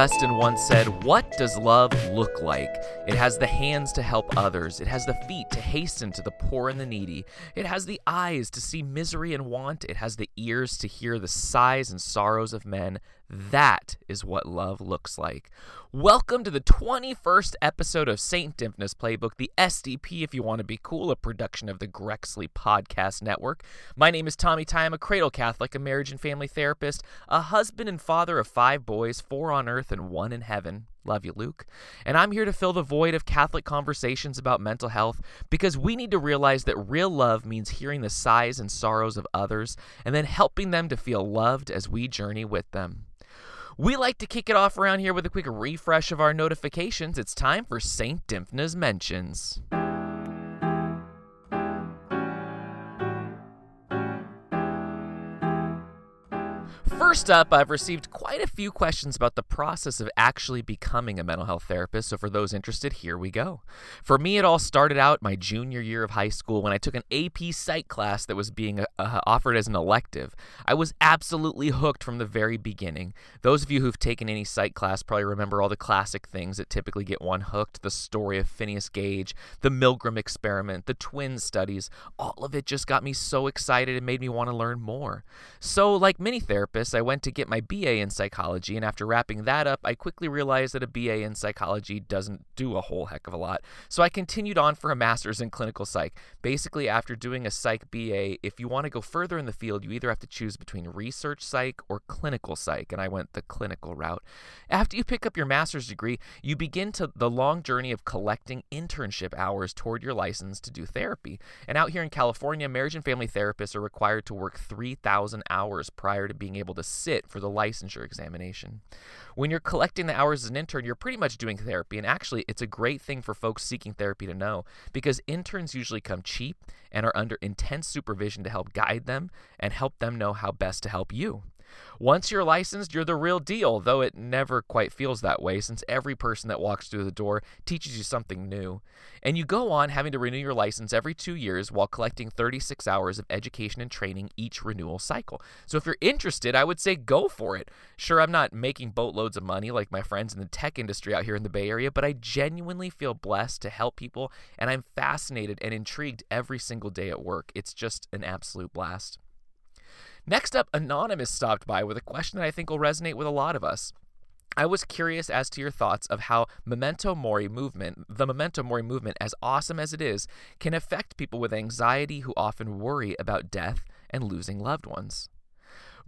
St. Augustine once said, What does love look like? It has the hands to help others. It has the feet to hasten to the poor and the needy. It has the eyes to see misery and want. It has the ears to hear the sighs and sorrows of men. That is what love looks like. Welcome to the 21st episode of St. Dymphna's Playbook, the SDP, if you want to be cool, a production of the Grexley Podcast Network. My name is Tommy Tighe. I'm a cradle Catholic, a marriage and family therapist, a husband and father of five boys, four on earth and one in heaven. Love you, Luke. And I'm here to fill the void of Catholic conversations about mental health because we need to realize that real love means hearing the sighs and sorrows of others and then helping them to feel loved as we journey with them. We like to kick it off around here with a quick refresh of our notifications. It's time for St. Dymphna's Mentions. First up, I've received quite a few questions about the process of actually becoming a mental health therapist. So, for those interested, here we go. For me, it all started out my junior year of high school when I took an AP psych class that was being uh, offered as an elective. I was absolutely hooked from the very beginning. Those of you who've taken any psych class probably remember all the classic things that typically get one hooked the story of Phineas Gage, the Milgram experiment, the twin studies. All of it just got me so excited and made me want to learn more. So, like many therapists, went to get my BA in psychology, and after wrapping that up, I quickly realized that a BA in psychology doesn't do a whole heck of a lot. So I continued on for a master's in clinical psych. Basically, after doing a psych BA, if you want to go further in the field, you either have to choose between research psych or clinical psych, and I went the clinical route. After you pick up your master's degree, you begin to the long journey of collecting internship hours toward your license to do therapy. And out here in California, marriage and family therapists are required to work 3,000 hours prior to being able to sit for the licensure examination. When you're collecting the hours as an intern, you're pretty much doing therapy. And actually, it's a great thing for folks seeking therapy to know because interns usually come cheap and are under intense supervision to help guide them and help them know how best to help you. Once you're licensed, you're the real deal, though it never quite feels that way since every person that walks through the door teaches you something new. And you go on having to renew your license every two years while collecting 36 hours of education and training each renewal cycle. So if you're interested, I would say go for it. Sure, I'm not making boatloads of money like my friends in the tech industry out here in the Bay Area, but I genuinely feel blessed to help people, and I'm fascinated and intrigued every single day at work. It's just an absolute blast. Next up, Anonymous stopped by with a question that I think will resonate with a lot of us. I was curious as to your thoughts of how memento mori movement, the memento mori movement, as awesome as it is, can affect people with anxiety who often worry about death and losing loved ones.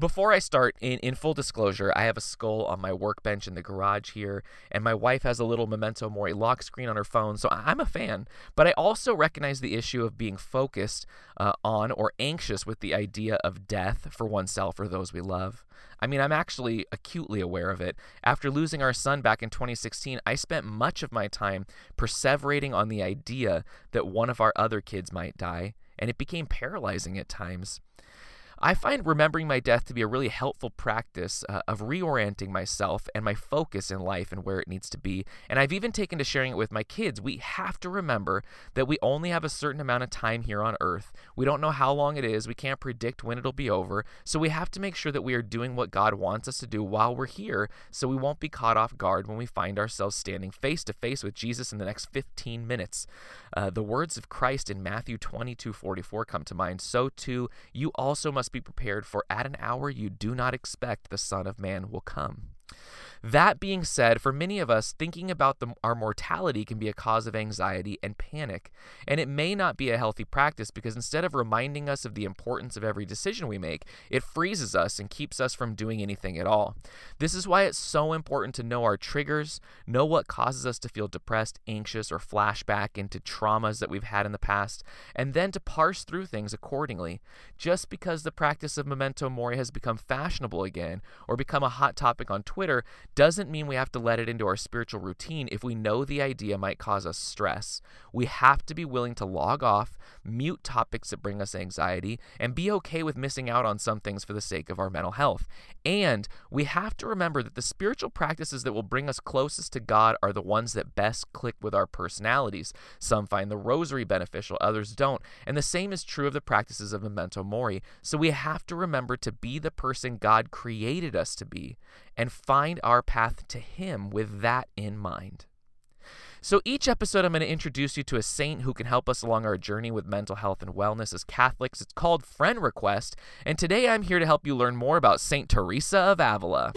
Before I start, in, in full disclosure, I have a skull on my workbench in the garage here, and my wife has a little memento mori lock screen on her phone, so I'm a fan. But I also recognize the issue of being focused uh, on or anxious with the idea of death for oneself or those we love. I mean, I'm actually acutely aware of it. After losing our son back in 2016, I spent much of my time perseverating on the idea that one of our other kids might die, and it became paralyzing at times. I find remembering my death to be a really helpful practice uh, of reorienting myself and my focus in life and where it needs to be. And I've even taken to sharing it with my kids. We have to remember that we only have a certain amount of time here on earth. We don't know how long it is, we can't predict when it'll be over. So we have to make sure that we are doing what God wants us to do while we're here so we won't be caught off guard when we find ourselves standing face to face with Jesus in the next 15 minutes. Uh, the words of Christ in Matthew 22 44 come to mind. So too, you also must be prepared, for at an hour you do not expect the Son of Man will come. That being said, for many of us, thinking about the, our mortality can be a cause of anxiety and panic. And it may not be a healthy practice because instead of reminding us of the importance of every decision we make, it freezes us and keeps us from doing anything at all. This is why it's so important to know our triggers, know what causes us to feel depressed, anxious, or flashback into traumas that we've had in the past, and then to parse through things accordingly. Just because the practice of memento mori has become fashionable again or become a hot topic on Twitter doesn't mean we have to let it into our spiritual routine if we know the idea might cause us stress. We have to be willing to log off, mute topics that bring us anxiety, and be okay with missing out on some things for the sake of our mental health. And we have to remember that the spiritual practices that will bring us closest to God are the ones that best click with our personalities. Some find the rosary beneficial, others don't. And the same is true of the practices of memento mori. So we have to remember to be the person God created us to be and find our path to Him with that in mind. So, each episode, I'm going to introduce you to a saint who can help us along our journey with mental health and wellness as Catholics. It's called Friend Request, and today I'm here to help you learn more about Saint Teresa of Avila.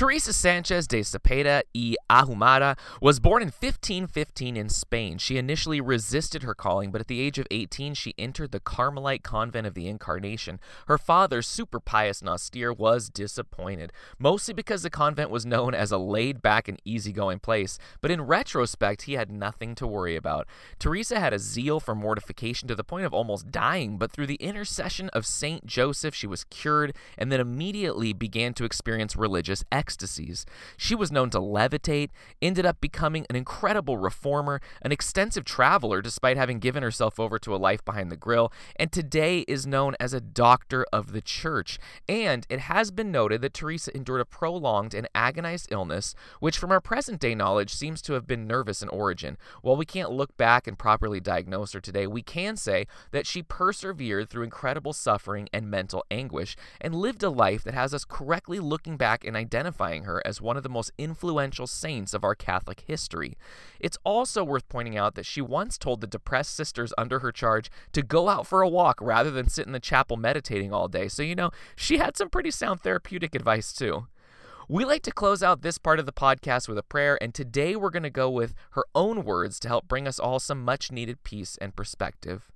Teresa Sanchez de Cepeda y Ahumada was born in 1515 in Spain. She initially resisted her calling, but at the age of 18, she entered the Carmelite convent of the Incarnation. Her father, super pious and austere, was disappointed, mostly because the convent was known as a laid back and easygoing place, but in retrospect, he had nothing to worry about. Teresa had a zeal for mortification to the point of almost dying, but through the intercession of Saint Joseph, she was cured and then immediately began to experience religious ecstasy ecstasies. She was known to levitate, ended up becoming an incredible reformer, an extensive traveler despite having given herself over to a life behind the grille, and today is known as a doctor of the church. And it has been noted that Teresa endured a prolonged and agonized illness, which from our present day knowledge seems to have been nervous in origin. While we can't look back and properly diagnose her today, we can say that she persevered through incredible suffering and mental anguish and lived a life that has us correctly looking back and identifying identifying her as one of the most influential saints of our Catholic history. It's also worth pointing out that she once told the depressed sisters under her charge to go out for a walk rather than sit in the chapel meditating all day. So, you know, she had some pretty sound therapeutic advice too. We like to close out this part of the podcast with a prayer, and today we're going to go with her own words to help bring us all some much needed peace and perspective.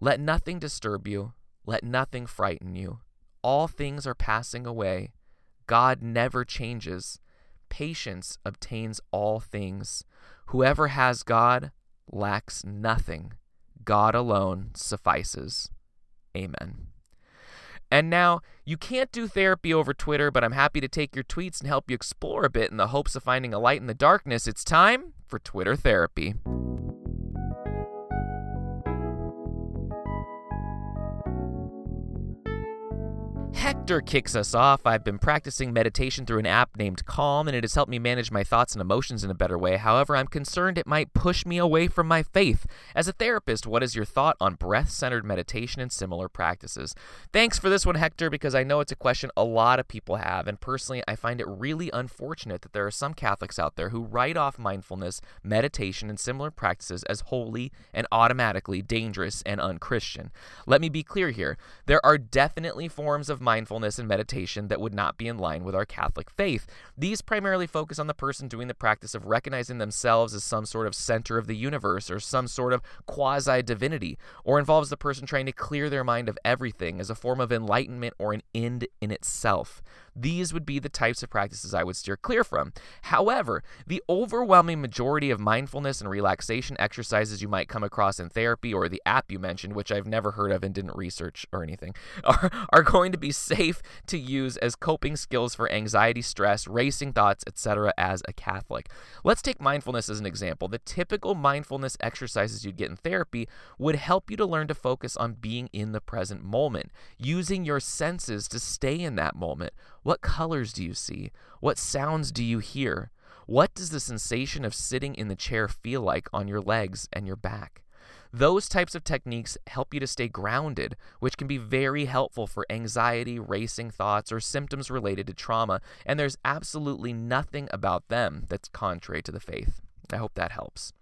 Let nothing disturb you, let nothing frighten you. All things are passing away. God never changes. Patience obtains all things. Whoever has God lacks nothing. God alone suffices. Amen. And now, you can't do therapy over Twitter, but I'm happy to take your tweets and help you explore a bit in the hopes of finding a light in the darkness. It's time for Twitter therapy. Hector kicks us off. I've been practicing meditation through an app named Calm, and it has helped me manage my thoughts and emotions in a better way. However, I'm concerned it might push me away from my faith. As a therapist, what is your thought on breath centered meditation and similar practices? Thanks for this one, Hector, because I know it's a question a lot of people have, and personally, I find it really unfortunate that there are some Catholics out there who write off mindfulness, meditation, and similar practices as holy and automatically dangerous and unchristian. Let me be clear here there are definitely forms of mindfulness and meditation that would not be in line with our Catholic faith. These primarily focus on the person doing the practice of recognizing themselves as some sort of center of the universe or some sort of quasi divinity, or involves the person trying to clear their mind of everything as a form of enlightenment or an end in itself. These would be the types of practices I would steer clear from. However, the overwhelming majority of mindfulness and relaxation exercises you might come across in therapy or the app you mentioned, which I've never heard of and didn't research or anything, are, are going to be safe to use as coping skills for anxiety, stress, racing thoughts, etc. as a Catholic. Let's take mindfulness as an example. The typical mindfulness exercises you'd get in therapy would help you to learn to focus on being in the present moment, using your senses to stay in that moment. What colors do you see? What sounds do you hear? What does the sensation of sitting in the chair feel like on your legs and your back? Those types of techniques help you to stay grounded, which can be very helpful for anxiety, racing thoughts, or symptoms related to trauma, and there's absolutely nothing about them that's contrary to the faith. I hope that helps.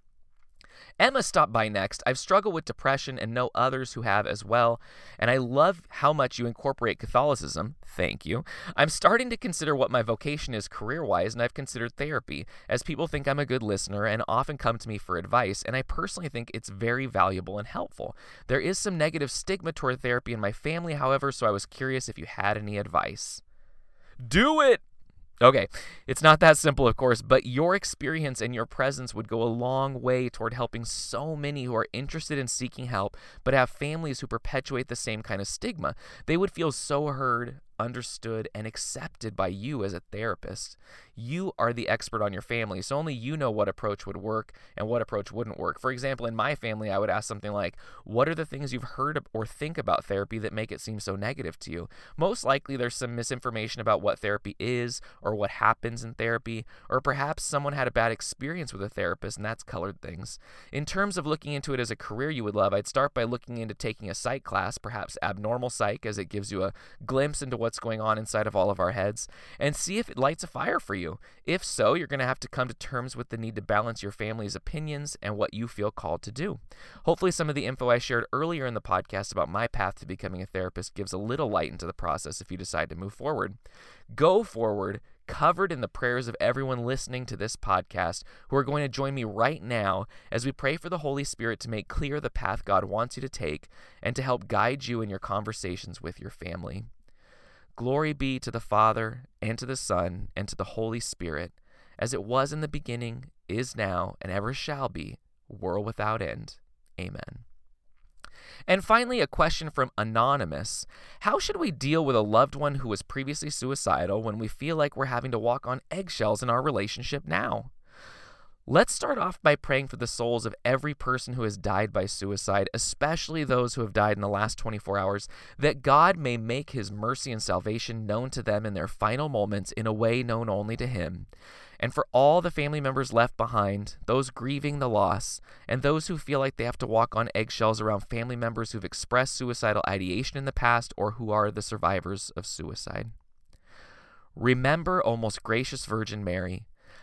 Emma stopped by next. I've struggled with depression and know others who have as well, and I love how much you incorporate Catholicism. Thank you. I'm starting to consider what my vocation is career wise, and I've considered therapy, as people think I'm a good listener and often come to me for advice, and I personally think it's very valuable and helpful. There is some negative stigma toward therapy in my family, however, so I was curious if you had any advice. Do it! Okay, it's not that simple, of course, but your experience and your presence would go a long way toward helping so many who are interested in seeking help but have families who perpetuate the same kind of stigma. They would feel so heard, understood, and accepted by you as a therapist. You are the expert on your family, so only you know what approach would work and what approach wouldn't work. For example, in my family, I would ask something like, What are the things you've heard or think about therapy that make it seem so negative to you? Most likely, there's some misinformation about what therapy is or what happens in therapy, or perhaps someone had a bad experience with a therapist and that's colored things. In terms of looking into it as a career you would love, I'd start by looking into taking a psych class, perhaps abnormal psych, as it gives you a glimpse into what's going on inside of all of our heads, and see if it lights a fire for you. If so, you're going to have to come to terms with the need to balance your family's opinions and what you feel called to do. Hopefully, some of the info I shared earlier in the podcast about my path to becoming a therapist gives a little light into the process if you decide to move forward. Go forward, covered in the prayers of everyone listening to this podcast who are going to join me right now as we pray for the Holy Spirit to make clear the path God wants you to take and to help guide you in your conversations with your family. Glory be to the Father, and to the Son, and to the Holy Spirit, as it was in the beginning, is now, and ever shall be, world without end. Amen. And finally, a question from Anonymous How should we deal with a loved one who was previously suicidal when we feel like we're having to walk on eggshells in our relationship now? Let's start off by praying for the souls of every person who has died by suicide, especially those who have died in the last 24 hours, that God may make his mercy and salvation known to them in their final moments in a way known only to him. And for all the family members left behind, those grieving the loss, and those who feel like they have to walk on eggshells around family members who've expressed suicidal ideation in the past or who are the survivors of suicide. Remember, O most gracious Virgin Mary,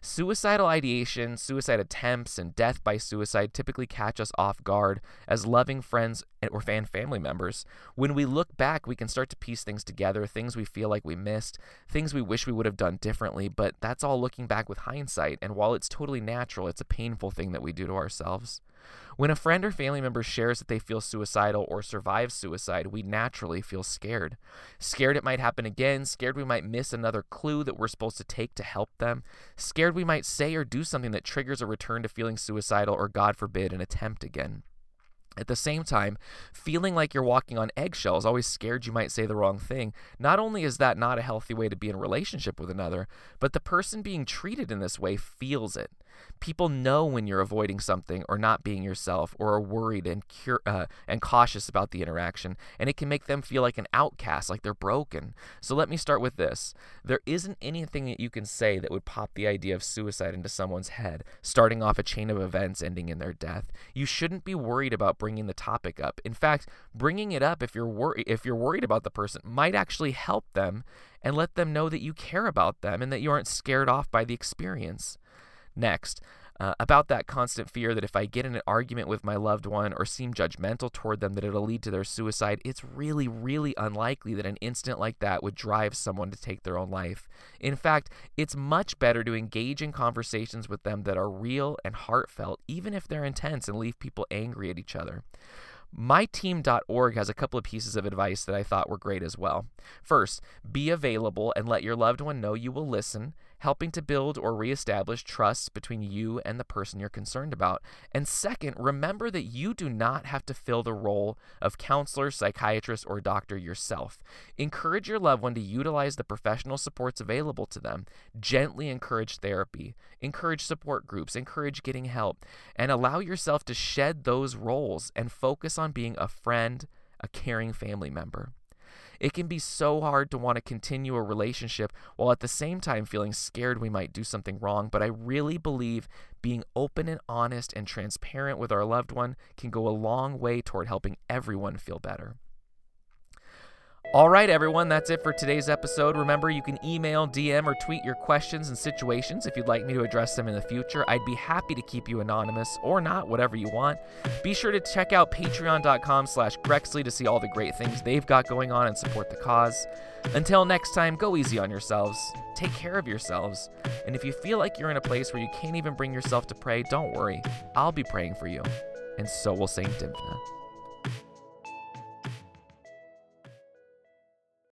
Suicidal ideation, suicide attempts, and death by suicide typically catch us off guard as loving friends or fan family members. When we look back, we can start to piece things together, things we feel like we missed, things we wish we would have done differently, but that's all looking back with hindsight. And while it's totally natural, it's a painful thing that we do to ourselves. When a friend or family member shares that they feel suicidal or survive suicide, we naturally feel scared. Scared it might happen again, scared we might miss another clue that we're supposed to take to help them, scared we might say or do something that triggers a return to feeling suicidal or, God forbid, an attempt again. At the same time, feeling like you're walking on eggshells, always scared you might say the wrong thing, not only is that not a healthy way to be in a relationship with another, but the person being treated in this way feels it. People know when you're avoiding something or not being yourself or are worried and cur- uh, and cautious about the interaction, and it can make them feel like an outcast, like they're broken. So let me start with this. There isn't anything that you can say that would pop the idea of suicide into someone's head, starting off a chain of events ending in their death. You shouldn't be worried about bringing the topic up. In fact, bringing it up if you're wor- if you're worried about the person might actually help them and let them know that you care about them and that you aren't scared off by the experience. Next, uh, about that constant fear that if I get in an argument with my loved one or seem judgmental toward them, that it'll lead to their suicide, it's really, really unlikely that an incident like that would drive someone to take their own life. In fact, it's much better to engage in conversations with them that are real and heartfelt, even if they're intense and leave people angry at each other. MyTeam.org has a couple of pieces of advice that I thought were great as well. First, be available and let your loved one know you will listen helping to build or reestablish trust between you and the person you're concerned about. And second, remember that you do not have to fill the role of counselor, psychiatrist, or doctor yourself. Encourage your loved one to utilize the professional supports available to them. Gently encourage therapy, encourage support groups, encourage getting help, and allow yourself to shed those roles and focus on being a friend, a caring family member. It can be so hard to want to continue a relationship while at the same time feeling scared we might do something wrong, but I really believe being open and honest and transparent with our loved one can go a long way toward helping everyone feel better. All right, everyone, that's it for today's episode. Remember, you can email, DM, or tweet your questions and situations if you'd like me to address them in the future. I'd be happy to keep you anonymous or not, whatever you want. Be sure to check out patreon.com slash Grexley to see all the great things they've got going on and support the cause. Until next time, go easy on yourselves. Take care of yourselves. And if you feel like you're in a place where you can't even bring yourself to pray, don't worry. I'll be praying for you. And so will Saint Dymphna.